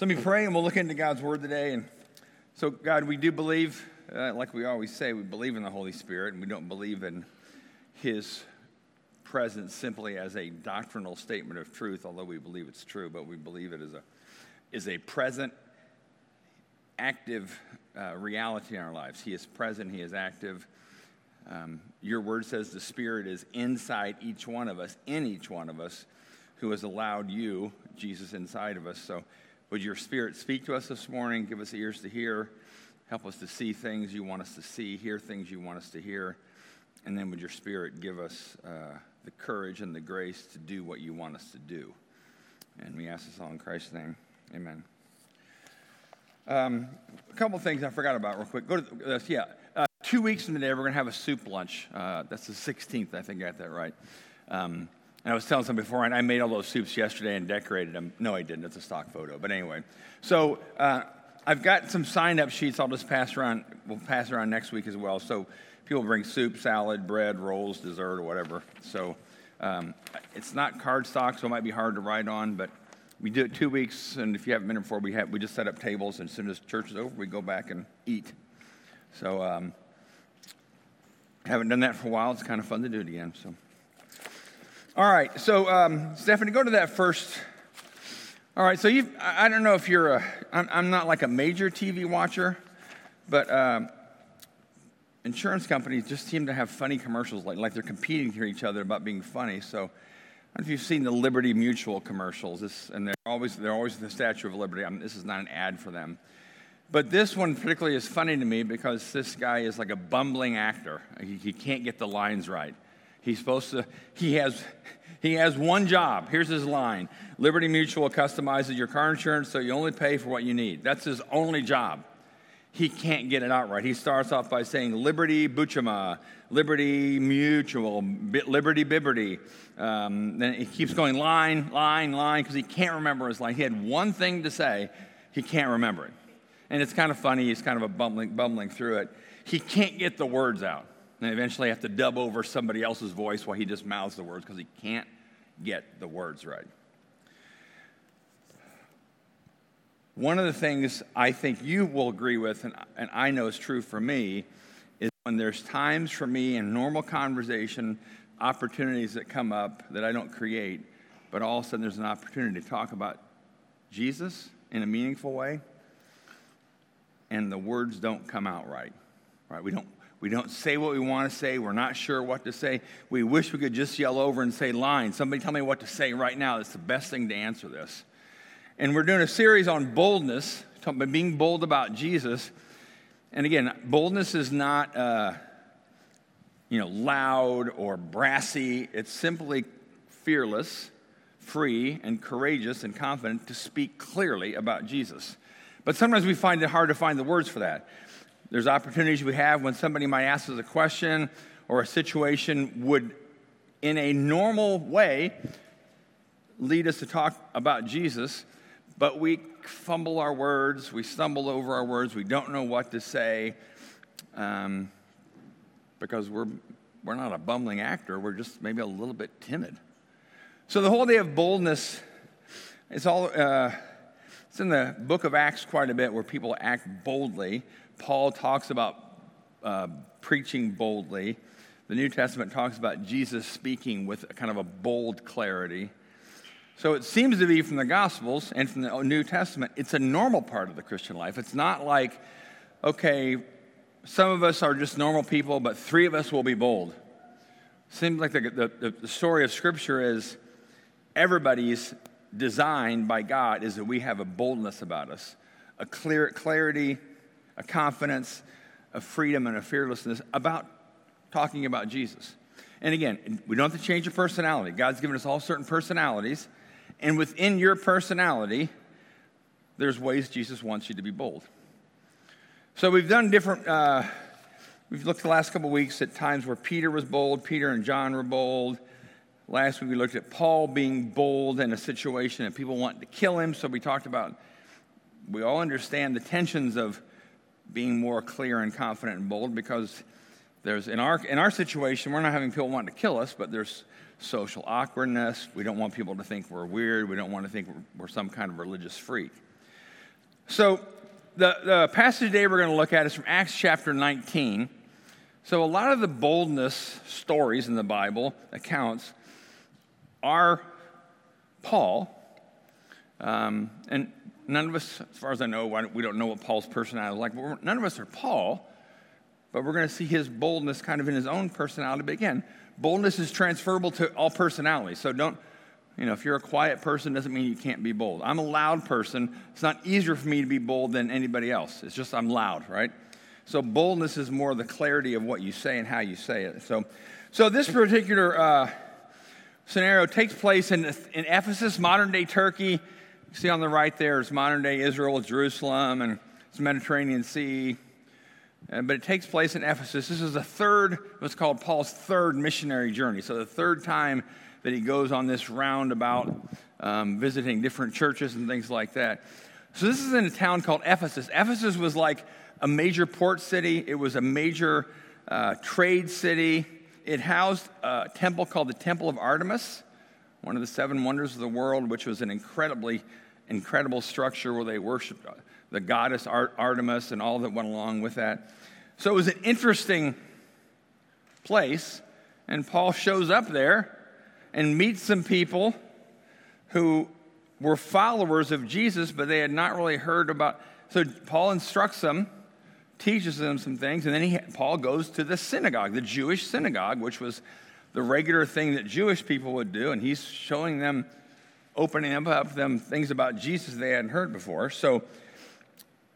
So let me pray and we'll look into God's word today. And so, God, we do believe, uh, like we always say, we believe in the Holy Spirit and we don't believe in his presence simply as a doctrinal statement of truth, although we believe it's true, but we believe it is a, is a present, active uh, reality in our lives. He is present, he is active. Um, your word says the Spirit is inside each one of us, in each one of us, who has allowed you, Jesus, inside of us. So, would your spirit speak to us this morning? Give us ears to hear. Help us to see things you want us to see, hear things you want us to hear. And then would your spirit give us uh, the courage and the grace to do what you want us to do? And we ask this all in Christ's name. Amen. Um, a couple things I forgot about real quick. Go to uh, yeah. Uh, two weeks from today, we're going to have a soup lunch. Uh, that's the 16th, I think I got that right. Um, and I was telling some before, and I made all those soups yesterday and decorated them. No, I didn't. It's a stock photo. But anyway, so uh, I've got some sign-up sheets. I'll just pass around. We'll pass around next week as well. So people bring soup, salad, bread, rolls, dessert, or whatever. So um, it's not cardstock, so it might be hard to write on. But we do it two weeks, and if you haven't been here before, we have we just set up tables, and as soon as church is over, we go back and eat. So um, haven't done that for a while. It's kind of fun to do it again. So. All right, so um, Stephanie, go to that first. All right, so you I don't know if you're a, I'm, I'm not like a major TV watcher, but um, insurance companies just seem to have funny commercials, like, like they're competing to each other about being funny. So I don't know if you've seen the Liberty Mutual commercials, this, and they're always, they're always the Statue of Liberty. I mean, this is not an ad for them. But this one particularly is funny to me because this guy is like a bumbling actor. He, he can't get the lines right. He's supposed to, he has, he has one job. Here's his line Liberty Mutual customizes your car insurance so you only pay for what you need. That's his only job. He can't get it out right. He starts off by saying Liberty Buchama, Liberty Mutual, Liberty Bibberty. Um, then he keeps going line, line, line, because he can't remember his line. He had one thing to say, he can't remember it. And it's kind of funny, he's kind of a bumbling, bumbling through it. He can't get the words out and eventually have to dub over somebody else's voice while he just mouths the words because he can't get the words right. One of the things I think you will agree with, and, and I know is true for me, is when there's times for me in normal conversation, opportunities that come up that I don't create, but all of a sudden there's an opportunity to talk about Jesus in a meaningful way, and the words don't come out right. Right? We don't we don't say what we want to say. We're not sure what to say. We wish we could just yell over and say line. Somebody tell me what to say right now. That's the best thing to answer this. And we're doing a series on boldness, talking about being bold about Jesus. And again, boldness is not, uh, you know, loud or brassy. It's simply fearless, free, and courageous and confident to speak clearly about Jesus. But sometimes we find it hard to find the words for that. There's opportunities we have when somebody might ask us a question or a situation would, in a normal way, lead us to talk about Jesus, but we fumble our words, we stumble over our words, we don't know what to say um, because we're, we're not a bumbling actor, we're just maybe a little bit timid. So the whole day of boldness, it's all. Uh, it's in the book of Acts quite a bit where people act boldly. Paul talks about uh, preaching boldly. The New Testament talks about Jesus speaking with a kind of a bold clarity. So it seems to be from the Gospels and from the New Testament, it's a normal part of the Christian life. It's not like, okay, some of us are just normal people, but three of us will be bold. Seems like the, the, the story of Scripture is everybody's design by God is that we have a boldness about us, a clear clarity, a confidence, a freedom, and a fearlessness about talking about Jesus. And again, we don't have to change your personality. God's given us all certain personalities. And within your personality, there's ways Jesus wants you to be bold. So we've done different, uh, we've looked the last couple weeks at times where Peter was bold, Peter and John were bold. Last week we looked at Paul being bold in a situation that people want to kill him. So we talked about, we all understand the tensions of being more clear and confident and bold because there's in our in our situation we're not having people want to kill us but there's social awkwardness we don't want people to think we're weird we don't want to think we're, we're some kind of religious freak So, the, the passage today we're going to look at is from Acts chapter 19. So, a lot of the boldness stories in the Bible, accounts, are Paul. Um, and none of us, as far as I know, we don't know what Paul's personality is like, but none of us are Paul. But we're going to see his boldness kind of in his own personality. But again, boldness is transferable to all personalities. So don't you know, if you're a quiet person, doesn't mean you can't be bold. I'm a loud person. It's not easier for me to be bold than anybody else. It's just I'm loud, right? So boldness is more the clarity of what you say and how you say it. So, so this particular uh, scenario takes place in, in Ephesus, modern day Turkey. You see on the right there is modern day Israel, Jerusalem, and it's Mediterranean Sea. Uh, but it takes place in Ephesus. This is the third, what's called Paul's third missionary journey. So the third time that he goes on this roundabout, um, visiting different churches and things like that. So this is in a town called Ephesus. Ephesus was like a major port city. It was a major uh, trade city. It housed a temple called the Temple of Artemis, one of the seven wonders of the world, which was an incredibly incredible structure where they worshiped uh, the goddess Artemis and all that went along with that. So it was an interesting place, and Paul shows up there and meets some people who were followers of Jesus, but they had not really heard about. So Paul instructs them, teaches them some things, and then he, Paul goes to the synagogue, the Jewish synagogue, which was the regular thing that Jewish people would do, and he's showing them, opening up them things about Jesus they hadn't heard before. So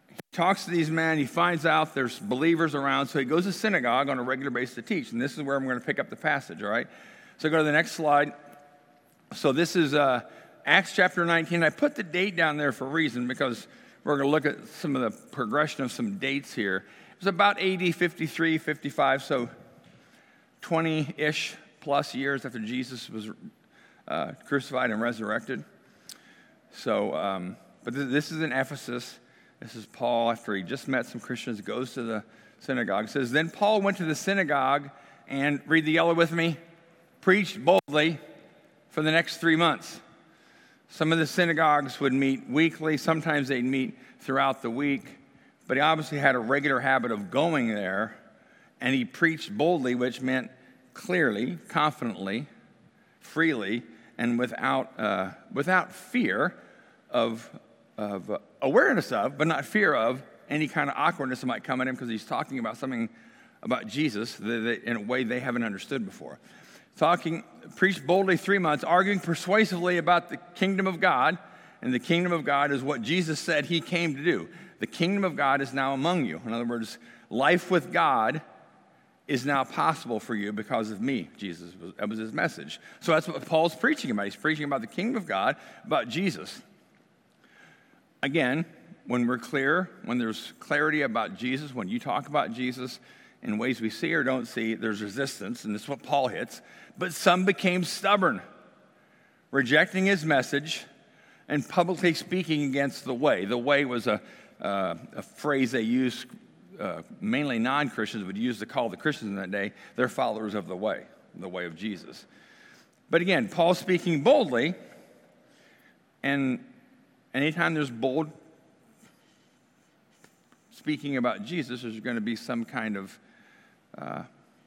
he talks to these men, he finds out there's believers around, so he goes to synagogue on a regular basis to teach, and this is where I'm going to pick up the passage, all right? So go to the next slide. So this is uh, Acts chapter 19. I put the date down there for a reason because we're going to look at some of the progression of some dates here. It was about AD 53, 55, so 20 ish plus years after Jesus was uh, crucified and resurrected. So, um, but th- this is in Ephesus. This is Paul after he just met some Christians, goes to the synagogue. It says, Then Paul went to the synagogue and read the yellow with me preached boldly for the next three months. Some of the synagogues would meet weekly, sometimes they'd meet throughout the week, but he obviously had a regular habit of going there, and he preached boldly, which meant clearly, confidently, freely, and without, uh, without fear of, of awareness of, but not fear of, any kind of awkwardness that might come at him because he's talking about something about Jesus that they, in a way they haven't understood before talking, preached boldly three months, arguing persuasively about the kingdom of God. And the kingdom of God is what Jesus said he came to do. The kingdom of God is now among you. In other words, life with God is now possible for you because of me, Jesus. That was his message. So that's what Paul's preaching about. He's preaching about the kingdom of God, about Jesus. Again, when we're clear, when there's clarity about Jesus, when you talk about Jesus in ways we see or don't see, there's resistance, and this is what Paul hits. But some became stubborn, rejecting his message and publicly speaking against the way. The way was a, uh, a phrase they used, uh, mainly non Christians would use to call the Christians in that day. They're followers of the way, the way of Jesus. But again, Paul speaking boldly, and anytime there's bold speaking about Jesus, there's going to be some kind of uh,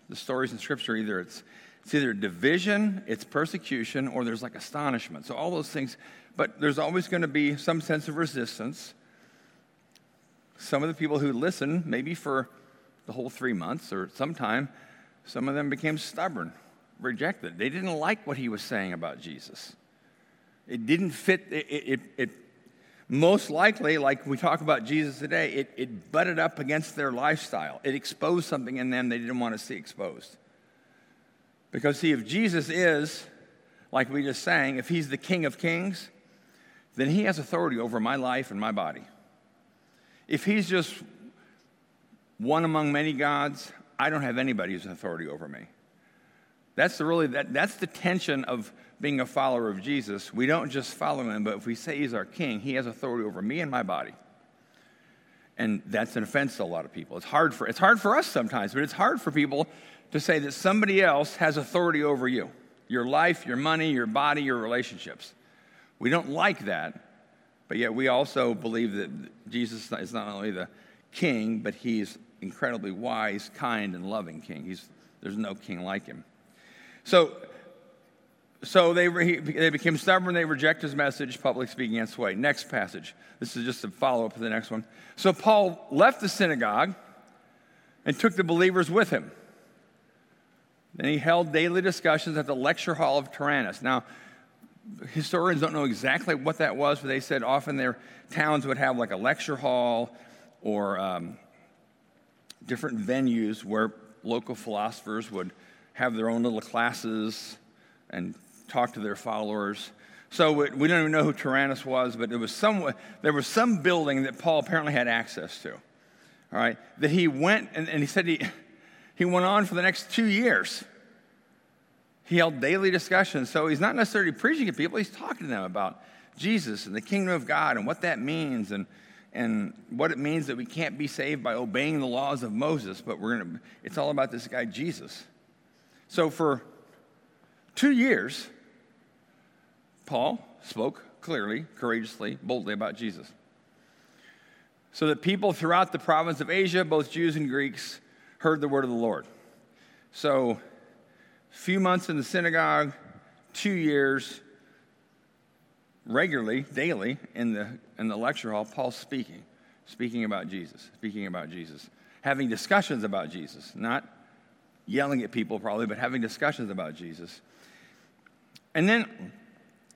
the stories in Scripture either it's it's either division, it's persecution, or there's like astonishment. So, all those things, but there's always going to be some sense of resistance. Some of the people who listened, maybe for the whole three months or sometime, some of them became stubborn, rejected. They didn't like what he was saying about Jesus. It didn't fit, it, it, it most likely, like we talk about Jesus today, it, it butted up against their lifestyle. It exposed something in them they didn't want to see exposed. Because, see, if Jesus is, like we just sang, if he's the King of Kings, then he has authority over my life and my body. If he's just one among many gods, I don't have anybody who's authority over me. That's the really that, that's the tension of being a follower of Jesus. We don't just follow him, but if we say he's our king, he has authority over me and my body. And that's an offense to a lot of people. It's hard for it's hard for us sometimes, but it's hard for people to say that somebody else has authority over you your life, your money, your body, your relationships. We don't like that, But yet we also believe that Jesus is not only the king, but he's incredibly wise, kind, and loving king. He's, there's no king like him. So, so they, he, they became stubborn. They reject his message, public speaking and sway. Next passage. This is just a follow up to the next one. So Paul left the synagogue and took the believers with him. Then he held daily discussions at the lecture hall of Tyrannus. Now, historians don't know exactly what that was, but they said often their towns would have like a lecture hall or um, different venues where local philosophers would have their own little classes and talk to their followers. So we don't even know who Tyrannus was, but was some, there was some building that Paul apparently had access to. All right, that he went and, and he said he, he went on for the next two years. He held daily discussions. So he's not necessarily preaching to people, he's talking to them about Jesus and the kingdom of God and what that means and, and what it means that we can't be saved by obeying the laws of Moses, but we're gonna, it's all about this guy, Jesus. So for two years, Paul spoke clearly, courageously, boldly about Jesus. So that people throughout the province of Asia, both Jews and Greeks, heard the word of the Lord. So, few months in the synagogue, two years, regularly, daily, in the, in the lecture hall, Paul's speaking, speaking about Jesus, speaking about Jesus, having discussions about Jesus, not yelling at people probably, but having discussions about Jesus. And then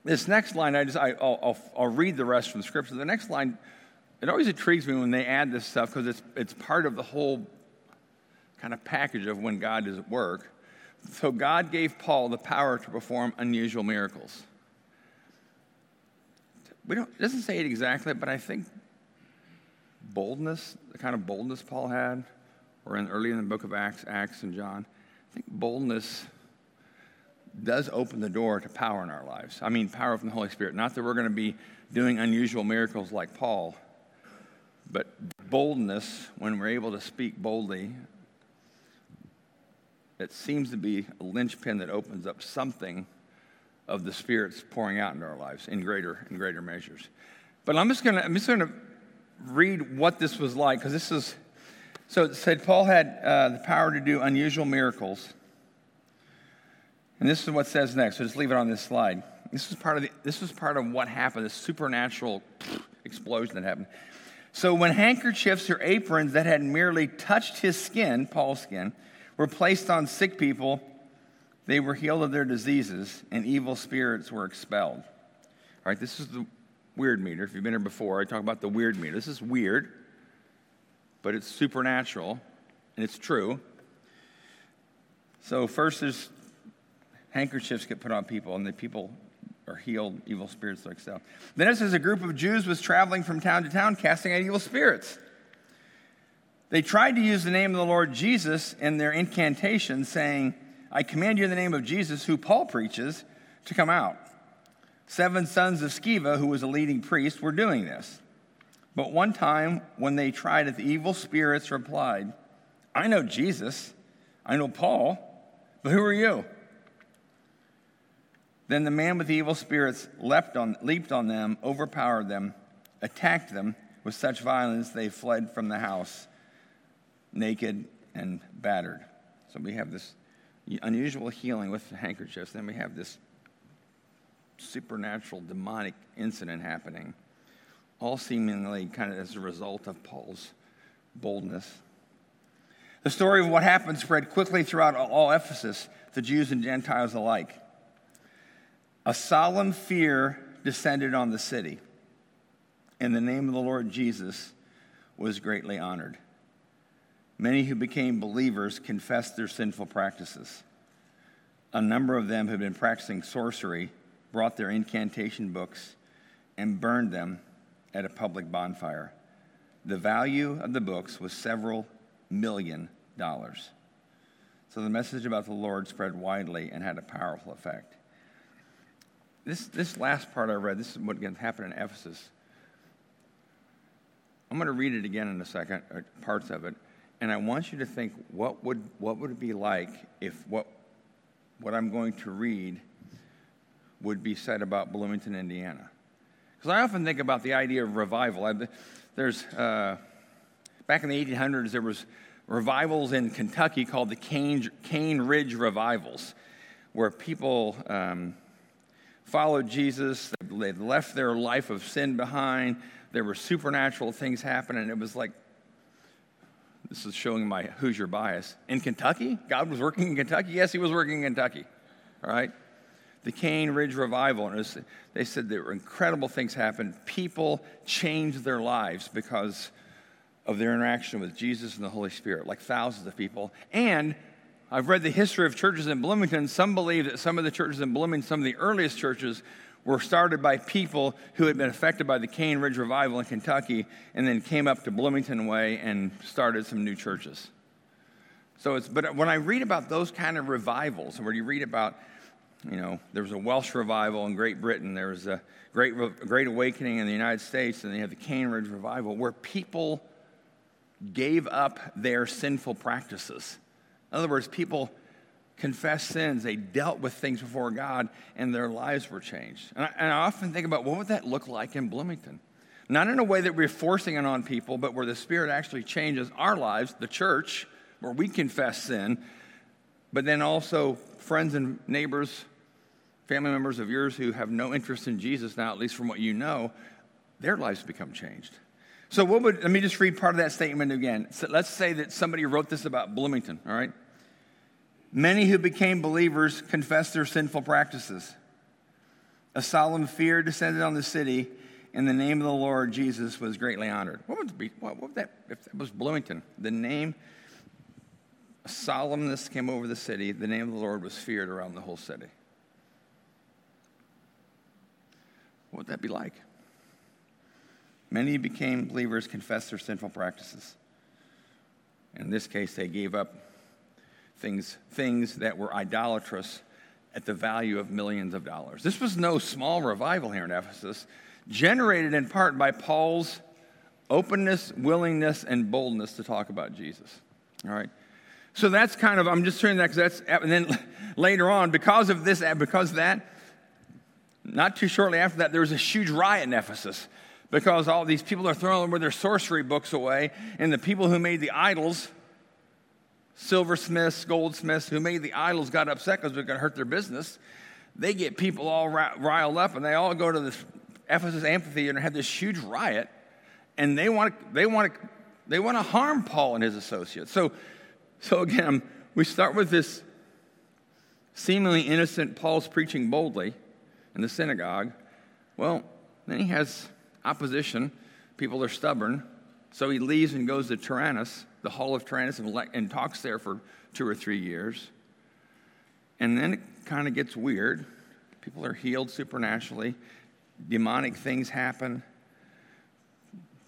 this next line, I just, I, will I'll read the rest from the scripture. The next line, it always intrigues me when they add this stuff because it's, it's part of the whole kind of package of when God is at work. So God gave Paul the power to perform unusual miracles. We don't, it doesn't say it exactly, but I think boldness, the kind of boldness Paul had, or in, early in the book of Acts, Acts and John, I think boldness does open the door to power in our lives. I mean, power from the Holy Spirit. Not that we're going to be doing unusual miracles like Paul, but boldness, when we're able to speak boldly, it seems to be a linchpin that opens up something of the Spirit's pouring out into our lives in greater and greater measures. But I'm just gonna I'm just gonna read what this was like because this is so it said Paul had uh, the power to do unusual miracles and this is what says next. So just leave it on this slide. This is part of the, this was part of what happened, this supernatural explosion that happened. So when handkerchiefs or aprons that had merely touched his skin, Paul's skin, were placed on sick people, they were healed of their diseases, and evil spirits were expelled. All right, this is the weird meter. If you've been here before, I talk about the weird meter. This is weird, but it's supernatural, and it's true. So first there's handkerchiefs get put on people, and the people are healed, evil spirits are expelled. Then it says a group of Jews was traveling from town to town casting out evil spirits. They tried to use the name of the Lord Jesus in their incantation, saying, I command you in the name of Jesus, who Paul preaches, to come out. Seven sons of Sceva, who was a leading priest, were doing this. But one time, when they tried it, the evil spirits replied, I know Jesus, I know Paul, but who are you? Then the man with the evil spirits leapt on, leaped on them, overpowered them, attacked them with such violence they fled from the house, naked and battered. So we have this unusual healing with handkerchiefs. Then we have this supernatural demonic incident happening, all seemingly kind of as a result of Paul's boldness. The story of what happened spread quickly throughout all Ephesus, the Jews and Gentiles alike. A solemn fear descended on the city, and the name of the Lord Jesus was greatly honored. Many who became believers confessed their sinful practices. A number of them had been practicing sorcery, brought their incantation books, and burned them at a public bonfire. The value of the books was several million dollars. So the message about the Lord spread widely and had a powerful effect. This, this last part I read, this is what happened in Ephesus. I'm going to read it again in a second, uh, parts of it, and I want you to think what would, what would it be like if what, what I'm going to read would be said about Bloomington, Indiana? Because I often think about the idea of revival. I, there's, uh, back in the 1800s, there was revivals in Kentucky called the Cane, Cane Ridge Revivals, where people um, followed Jesus, they'd left their life of sin behind, there were supernatural things happening. It was like, this is showing my Hoosier bias. In Kentucky? God was working in Kentucky? Yes, he was working in Kentucky. All right? The Cane Ridge Revival. And was, they said there were incredible things happened. People changed their lives because of their interaction with Jesus and the Holy Spirit, like thousands of people. And I've read the history of churches in Bloomington. Some believe that some of the churches in Bloomington, some of the earliest churches, were started by people who had been affected by the Cane Ridge Revival in Kentucky and then came up to Bloomington Way and started some new churches. So it's, but when I read about those kind of revivals, where you read about, you know, there was a Welsh revival in Great Britain, there was a great, great awakening in the United States, and they have the Cane Ridge Revival, where people gave up their sinful practices. In other words, people confessed sins, they dealt with things before God, and their lives were changed. And I, and I, often think about what would that look like in Bloomington? Not in a way that we're forcing it on people, but where the Spirit actually changes our lives, the church, where we confess sin, but then also friends and neighbors, family members of yours who have no interest in Jesus now, at least from what you know, their lives become changed. So, what would, let me just read part of that statement again. So let's say that somebody wrote this about Bloomington, all right? Many who became believers confessed their sinful practices. A solemn fear descended on the city, and the name of the Lord Jesus was greatly honored. What would, be, what would that, be if that was Bloomington? The name, solemnness came over the city. The name of the Lord was feared around the whole city. What would that be like? Many became believers, confessed their sinful practices. In this case, they gave up things, things that were idolatrous at the value of millions of dollars. This was no small revival here in Ephesus, generated in part by Paul's openness, willingness, and boldness to talk about Jesus. All right? So that's kind of, I'm just saying that because that's, and then later on, because of this, because of that, not too shortly after that, there was a huge riot in Ephesus because all these people are throwing their sorcery books away, and the people who made the idols silversmiths, goldsmiths who made the idols got upset because going to hurt their business. They get people all riled up and they all go to this Ephesus amphitheater and have this huge riot. And they want, to, they want, to, they want to harm Paul and his associates. So, so again, we start with this seemingly innocent Paul's preaching boldly in the synagogue. Well, then he has opposition. People are stubborn. So he leaves and goes to Tyrannus the Hall of Tyrannus and, and talks there for two or three years. And then it kind of gets weird. People are healed supernaturally, demonic things happen.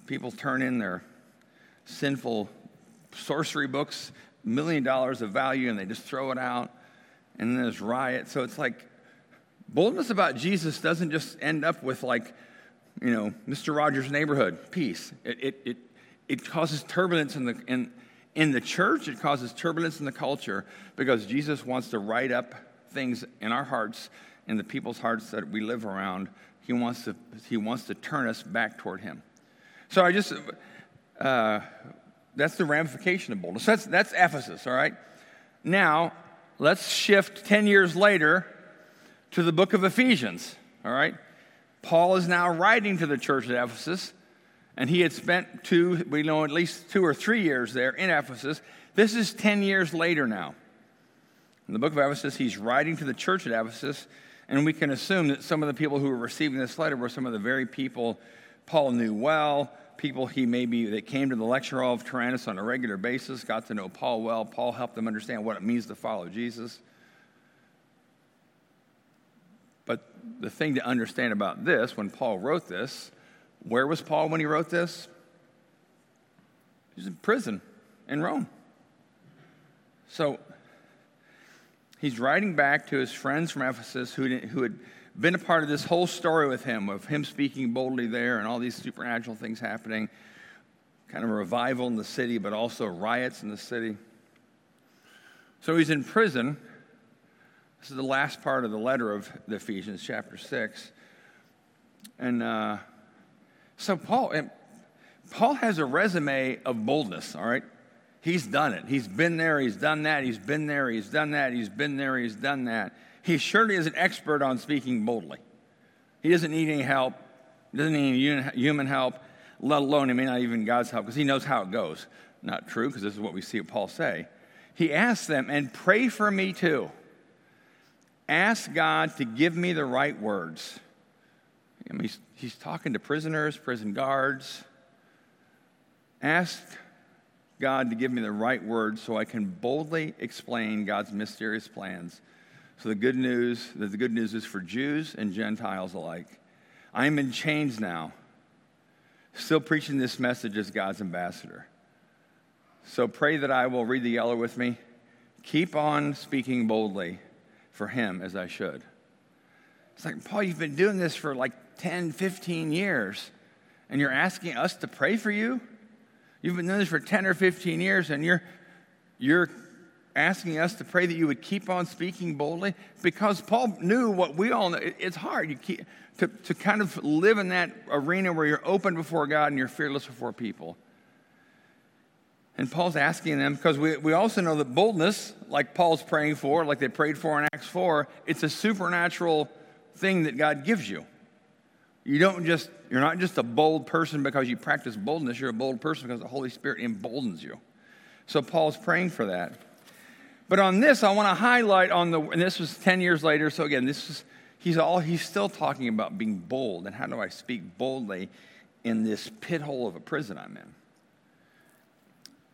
People turn in their sinful sorcery books, million dollars of value, and they just throw it out. And then there's riot. So it's like boldness about Jesus doesn't just end up with, like, you know, Mr. Rogers' neighborhood, peace. It, it, it it causes turbulence in the, in, in the church, it causes turbulence in the culture because Jesus wants to write up things in our hearts, in the people's hearts that we live around. He wants to, he wants to turn us back toward Him. So I just, uh, that's the ramification of boldness. That's, that's Ephesus, all right? Now, let's shift 10 years later to the book of Ephesians, all right? Paul is now writing to the church at Ephesus and he had spent two, we know at least two or three years there in Ephesus. This is 10 years later now. In the book of Ephesus, he's writing to the church at Ephesus, and we can assume that some of the people who were receiving this letter were some of the very people Paul knew well, people he maybe that came to the lecture hall of Tyrannus on a regular basis, got to know Paul well. Paul helped them understand what it means to follow Jesus. But the thing to understand about this, when Paul wrote this, where was Paul when he wrote this? He was in prison in Rome. So he's writing back to his friends from Ephesus who, who had been a part of this whole story with him, of him speaking boldly there and all these supernatural things happening, kind of a revival in the city, but also riots in the city. So he's in prison. This is the last part of the letter of the Ephesians, chapter 6. And uh, So Paul, Paul has a resume of boldness, all right? He's done it. He's been there, he's done that, he's been there, he's done that, he's been there, he's done that. He surely is an expert on speaking boldly. He doesn't need any help, doesn't need any human help, let alone he may not even God's help, because he knows how it goes. Not true, because this is what we see Paul say. He asks them, and pray for me too. Ask God to give me the right words. I mean, he's, he's talking to prisoners, prison guards. Ask God to give me the right words so I can boldly explain God's mysterious plans. So the good news, that the good news is for Jews and Gentiles alike. I am in chains now, still preaching this message as God's ambassador. So pray that I will read the yellow with me. Keep on speaking boldly for him as I should. It's like, Paul, you've been doing this for like 10, 15 years, and you're asking us to pray for you? You've been doing this for 10 or 15 years, and you're, you're asking us to pray that you would keep on speaking boldly? Because Paul knew what we all know. It's hard you keep, to, to kind of live in that arena where you're open before God and you're fearless before people. And Paul's asking them because we, we also know that boldness, like Paul's praying for, like they prayed for in Acts 4, it's a supernatural thing that God gives you. You don't just, you're not just a bold person because you practice boldness, you're a bold person because the Holy Spirit emboldens you. So Paul's praying for that. But on this, I want to highlight on the, and this was 10 years later, so again, this is, he's all, he's still talking about being bold and how do I speak boldly in this pit hole of a prison I'm in.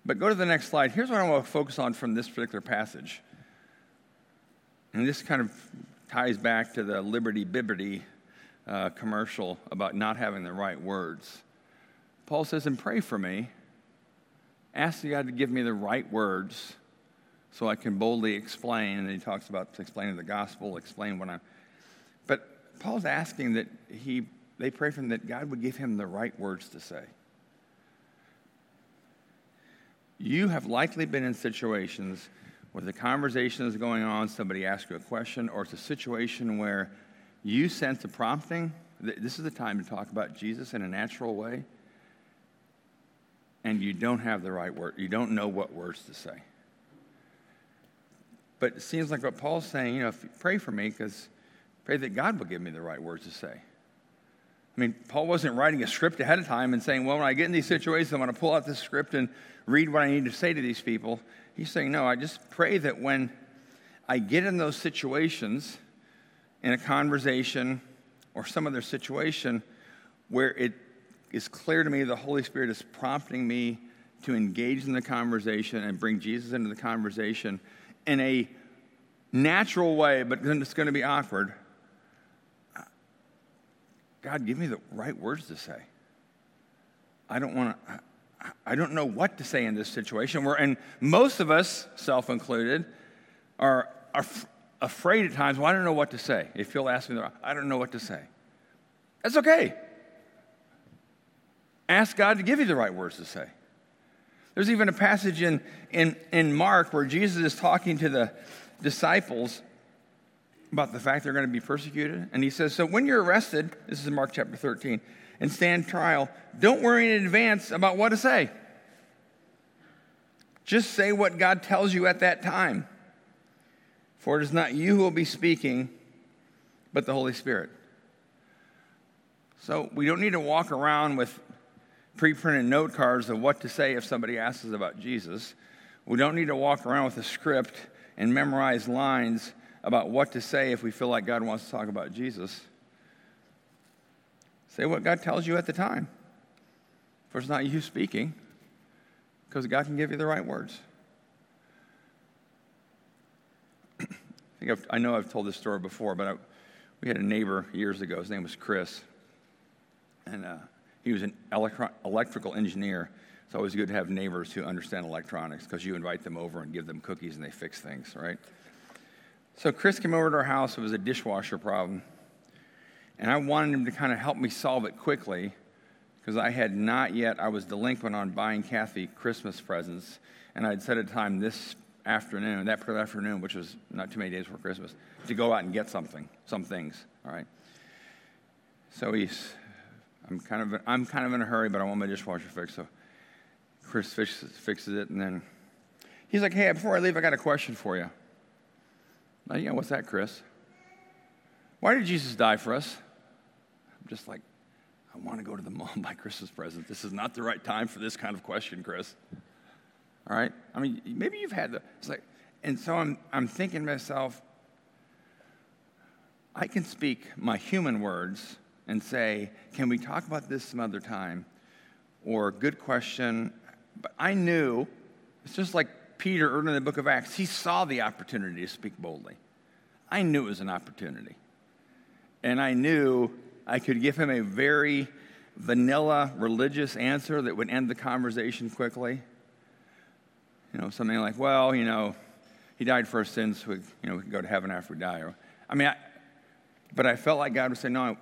But go to the next slide. Here's what I want to focus on from this particular passage. And this kind of ties back to the Liberty Bibbity uh, commercial about not having the right words. Paul says, and pray for me. Ask God to give me the right words so I can boldly explain. And he talks about explaining the gospel, explain what I'm. But Paul's asking that he, they pray for him that God would give him the right words to say. You have likely been in situations where the conversation is going on, somebody asks you a question, or it's a situation where you sense a prompting. This is the time to talk about Jesus in a natural way, and you don't have the right word. You don't know what words to say. But it seems like what Paul's saying, you know, pray for me because pray that God will give me the right words to say. I mean, Paul wasn't writing a script ahead of time and saying, well, when I get in these situations, I'm going to pull out this script and read what I need to say to these people. He's saying, no, I just pray that when I get in those situations, in a conversation or some other situation where it is clear to me the Holy Spirit is prompting me to engage in the conversation and bring Jesus into the conversation in a natural way, but then it's going to be awkward. God, give me the right words to say. I don't want to, I don't know what to say in this situation. Where, and most of us, self included, are, are f- afraid at times. Well, I don't know what to say. If you'll ask me, I don't know what to say. That's okay. Ask God to give you the right words to say. There's even a passage in, in, in Mark where Jesus is talking to the disciples about the fact they're going to be persecuted. And he says, So when you're arrested, this is Mark chapter 13, and stand trial, don't worry in advance about what to say. Just say what God tells you at that time. For it is not you who will be speaking, but the Holy Spirit. So we don't need to walk around with pre printed note cards of what to say if somebody asks us about Jesus. We don't need to walk around with a script and memorize lines about what to say if we feel like God wants to talk about Jesus. Say what God tells you at the time. For it's not you speaking, because God can give you the right words. I think I've, i know I've told this story before, but I, we had a neighbor years ago. His name was Chris, and uh, he was an electro- electrical engineer. It's always good to have neighbors who understand electronics because you invite them over and give them cookies and they fix things, right? So Chris came over to our house. It was a dishwasher problem. And I wanted him to kind of help me solve it quickly because I had not yet, I was delinquent on buying Kathy Christmas presents. And I'd set a time this afternoon, that particular afternoon, which was not too many days before Christmas, to go out and get something, some things, all right? So he's, I'm kind of I'm kind of in a hurry, but I want my dishwasher fixed. So Chris fixes, fixes it, and then he's like, "Hey, before I leave, I got a question for you." Oh, yeah, what's that, Chris? Why did Jesus die for us? Just like, I want to go to the mall and buy Christmas present. This is not the right time for this kind of question, Chris. All right? I mean, maybe you've had the, it's like, and so I'm, I'm thinking to myself, I can speak my human words and say, can we talk about this some other time? Or, good question. But I knew, it's just like Peter early in the book of Acts, he saw the opportunity to speak boldly. I knew it was an opportunity. And I knew I could give him a very vanilla religious answer that would end the conversation quickly. You know, something like, well, you know, he died for our sins, so we, you know, we can go to heaven after we die. Or, I mean, I, but I felt like God was saying, no, I,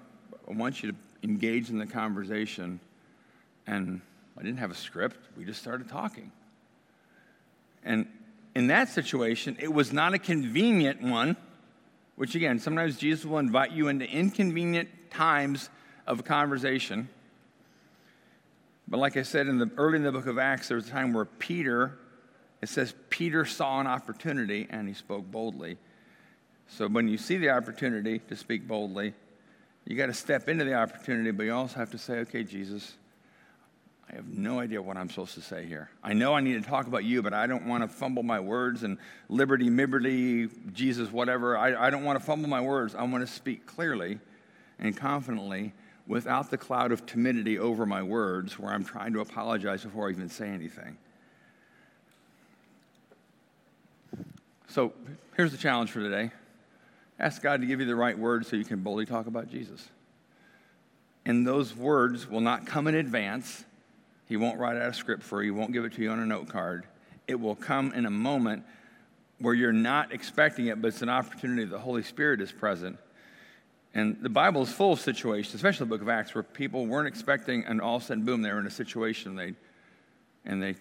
I want you to engage in the conversation. And I didn't have a script. We just started talking. And in that situation, it was not a convenient one, which again, sometimes Jesus will invite you into inconvenient times of conversation. But like I said in the early in the book of Acts, there was a time where Peter, it says Peter saw an opportunity and he spoke boldly. So when you see the opportunity to speak boldly, you got to step into the opportunity, but you also have to say, okay, Jesus, I have no idea what I'm supposed to say here. I know I need to talk about you, but I don't want to fumble my words and liberty, liberty, Jesus, whatever. I, I don't want to fumble my words. I want to speak clearly and confidently without the cloud of timidity over my words where I'm trying to apologize before I even say anything. So here's the challenge for today ask God to give you the right words so you can boldly talk about Jesus. And those words will not come in advance. He won't write out a script for you, he won't give it to you on a note card. It will come in a moment where you're not expecting it, but it's an opportunity the Holy Spirit is present and the Bible is full of situations, especially the book of Acts, where people weren't expecting, and all of a sudden, boom, they were in a situation. They, and they,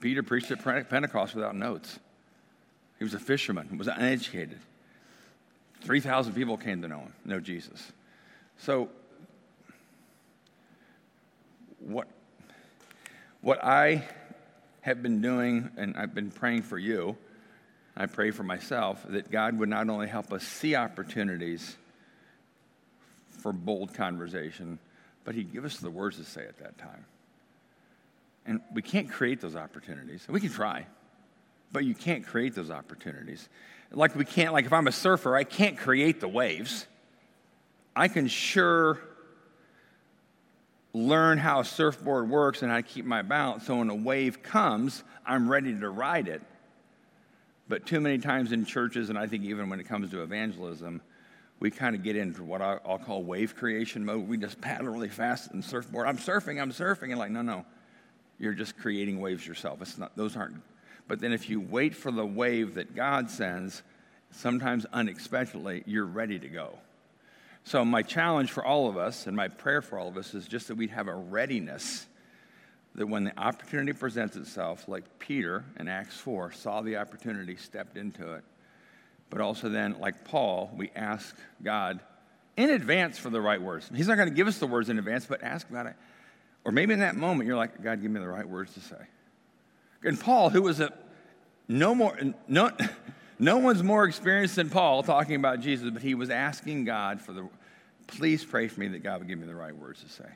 Peter preached at Pentecost without notes. He was a fisherman, he was uneducated. 3,000 people came to know him, know Jesus. So, what, what I have been doing, and I've been praying for you, I pray for myself, that God would not only help us see opportunities for bold conversation, but He'd give us the words to say at that time. And we can't create those opportunities. We can try, but you can't create those opportunities. Like we can't, like if I'm a surfer, I can't create the waves. I can sure learn how a surfboard works and how to keep my balance so when a wave comes, I'm ready to ride it. But too many times in churches, and I think even when it comes to evangelism, we kind of get into what I'll call wave creation mode. We just paddle really fast and surfboard. I'm surfing, I'm surfing. And like, no, no, you're just creating waves yourself. It's not, those aren't. But then if you wait for the wave that God sends, sometimes unexpectedly, you're ready to go. So, my challenge for all of us and my prayer for all of us is just that we'd have a readiness that when the opportunity presents itself, like Peter in Acts 4 saw the opportunity, stepped into it, but also then, like Paul, we ask God in advance for the right words. He's not going to give us the words in advance, but ask it. Or maybe in that moment, you're like, God, give me the right words to say. And Paul, who was a no more, no, no one's more experienced than Paul talking about Jesus, but he was asking God for the, please pray for me that God would give me the right words to say.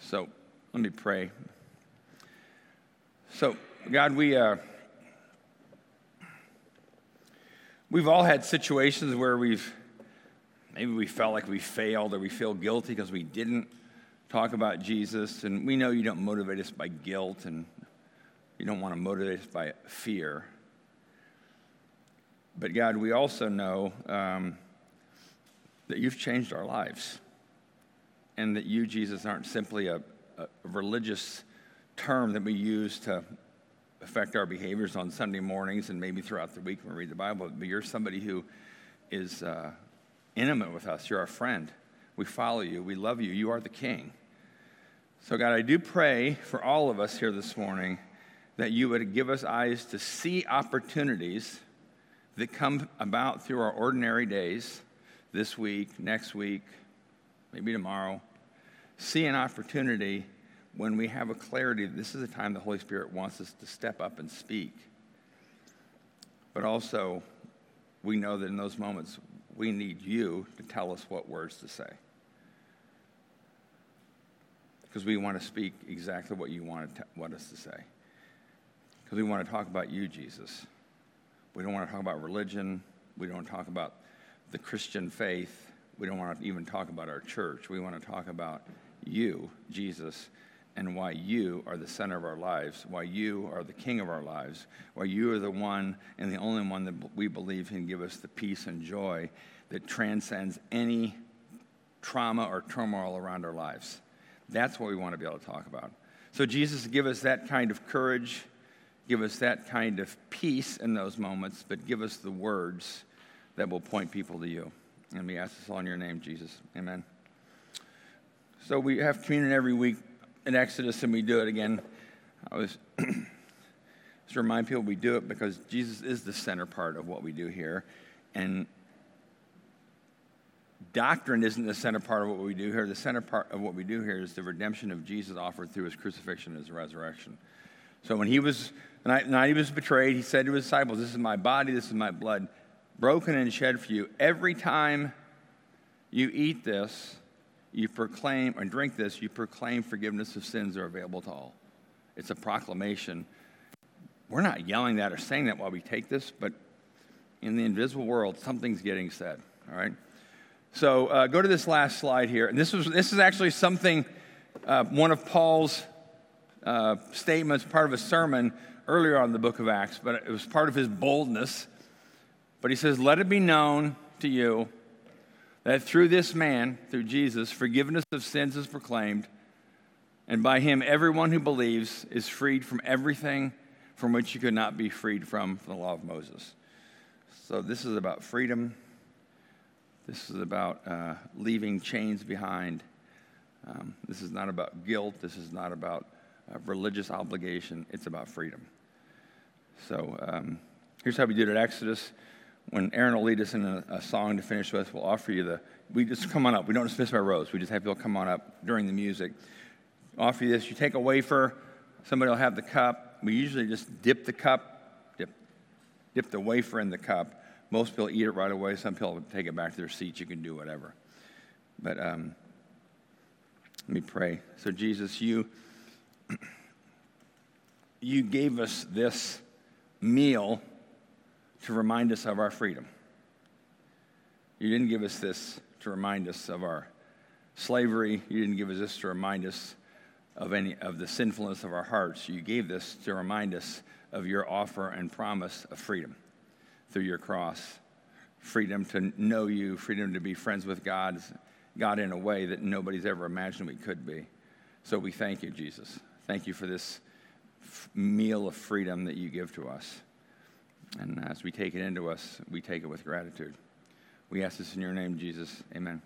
So let me pray. So, God, we. Uh, We've all had situations where we've maybe we felt like we failed or we feel guilty because we didn't talk about Jesus. And we know you don't motivate us by guilt and you don't want to motivate us by fear. But God, we also know um, that you've changed our lives and that you, Jesus, aren't simply a, a religious term that we use to affect our behaviors on Sunday mornings and maybe throughout the week when we read the Bible, but you're somebody who is uh, intimate with us. You're our friend. We follow you. We love you. You are the King. So, God, I do pray for all of us here this morning that you would give us eyes to see opportunities that come about through our ordinary days this week, next week, maybe tomorrow, see an opportunity when we have a clarity that this is a time the Holy Spirit wants us to step up and speak. But also, we know that in those moments, we need you to tell us what words to say. Because we want to speak exactly what you want, to, want us to say. Because we want to talk about you, Jesus. We don't want to talk about religion. We don't talk about the Christian faith. We don't want to even talk about our church. We want to talk about you, Jesus, and why you are the center of our lives, why you are the king of our lives, why you are the one and the only one that we believe can give us the peace and joy that transcends any trauma or turmoil around our lives. That's what we want to be able to talk about. So, Jesus, give us that kind of courage, give us that kind of peace in those moments, but give us the words that will point people to you. And we ask this all in your name, Jesus. Amen. So we have communion every week in Exodus, and we do it again. I was just remind people we do it because Jesus is the center part of what we do here, and doctrine isn't the center part of what we do here. The center part of what we do here is the redemption of Jesus offered through his crucifixion and his resurrection. So when he was the night, the night he was betrayed, he said to his disciples, "This is my body. This is my blood." broken and shed for you. Every time you eat this, you proclaim, or drink this, you proclaim forgiveness of sins are available to all. It's a proclamation. We're not yelling that or saying that while we take this, but in the invisible world, something's getting said, all right? So uh, go to this last slide here. And this, was, this is actually something, uh, one of Paul's uh, statements, part of a sermon earlier on in the book of Acts, but it was part of his boldness but he says, Let it be known to you that through this man, through Jesus, forgiveness of sins is proclaimed, and by him, everyone who believes is freed from everything from which you could not be freed from, from the law of Moses. So, this is about freedom. This is about uh, leaving chains behind. Um, this is not about guilt. This is not about uh, religious obligation. It's about freedom. So, um, here's how we did it at Exodus when Aaron will lead us in a, a, song to finish with, we'll offer you the, we just come on up. We don't dismiss our rows. We just have people come on up during the music. Offer you this. You take a wafer, somebody will have the cup. We usually just dip the cup, dip, dip the wafer in the cup. Most people eat it right away. Some people take it back to their seats. You can do whatever. But um, let me pray. So, Jesus, you, you gave us this meal to remind us of our freedom. You didn't give us this to remind us of our slavery. You didn't give us this to remind us of any of the sinfulness of our hearts. You gave this to remind us of your offer and promise of freedom through your cross. Freedom to know you, freedom to be friends with God, God in a way that nobody's ever imagined we could be. So we thank you, Jesus. Thank you for this meal of freedom that you give to us. And as we take it into us, we take it with gratitude. We ask this in your name, Jesus. Amen.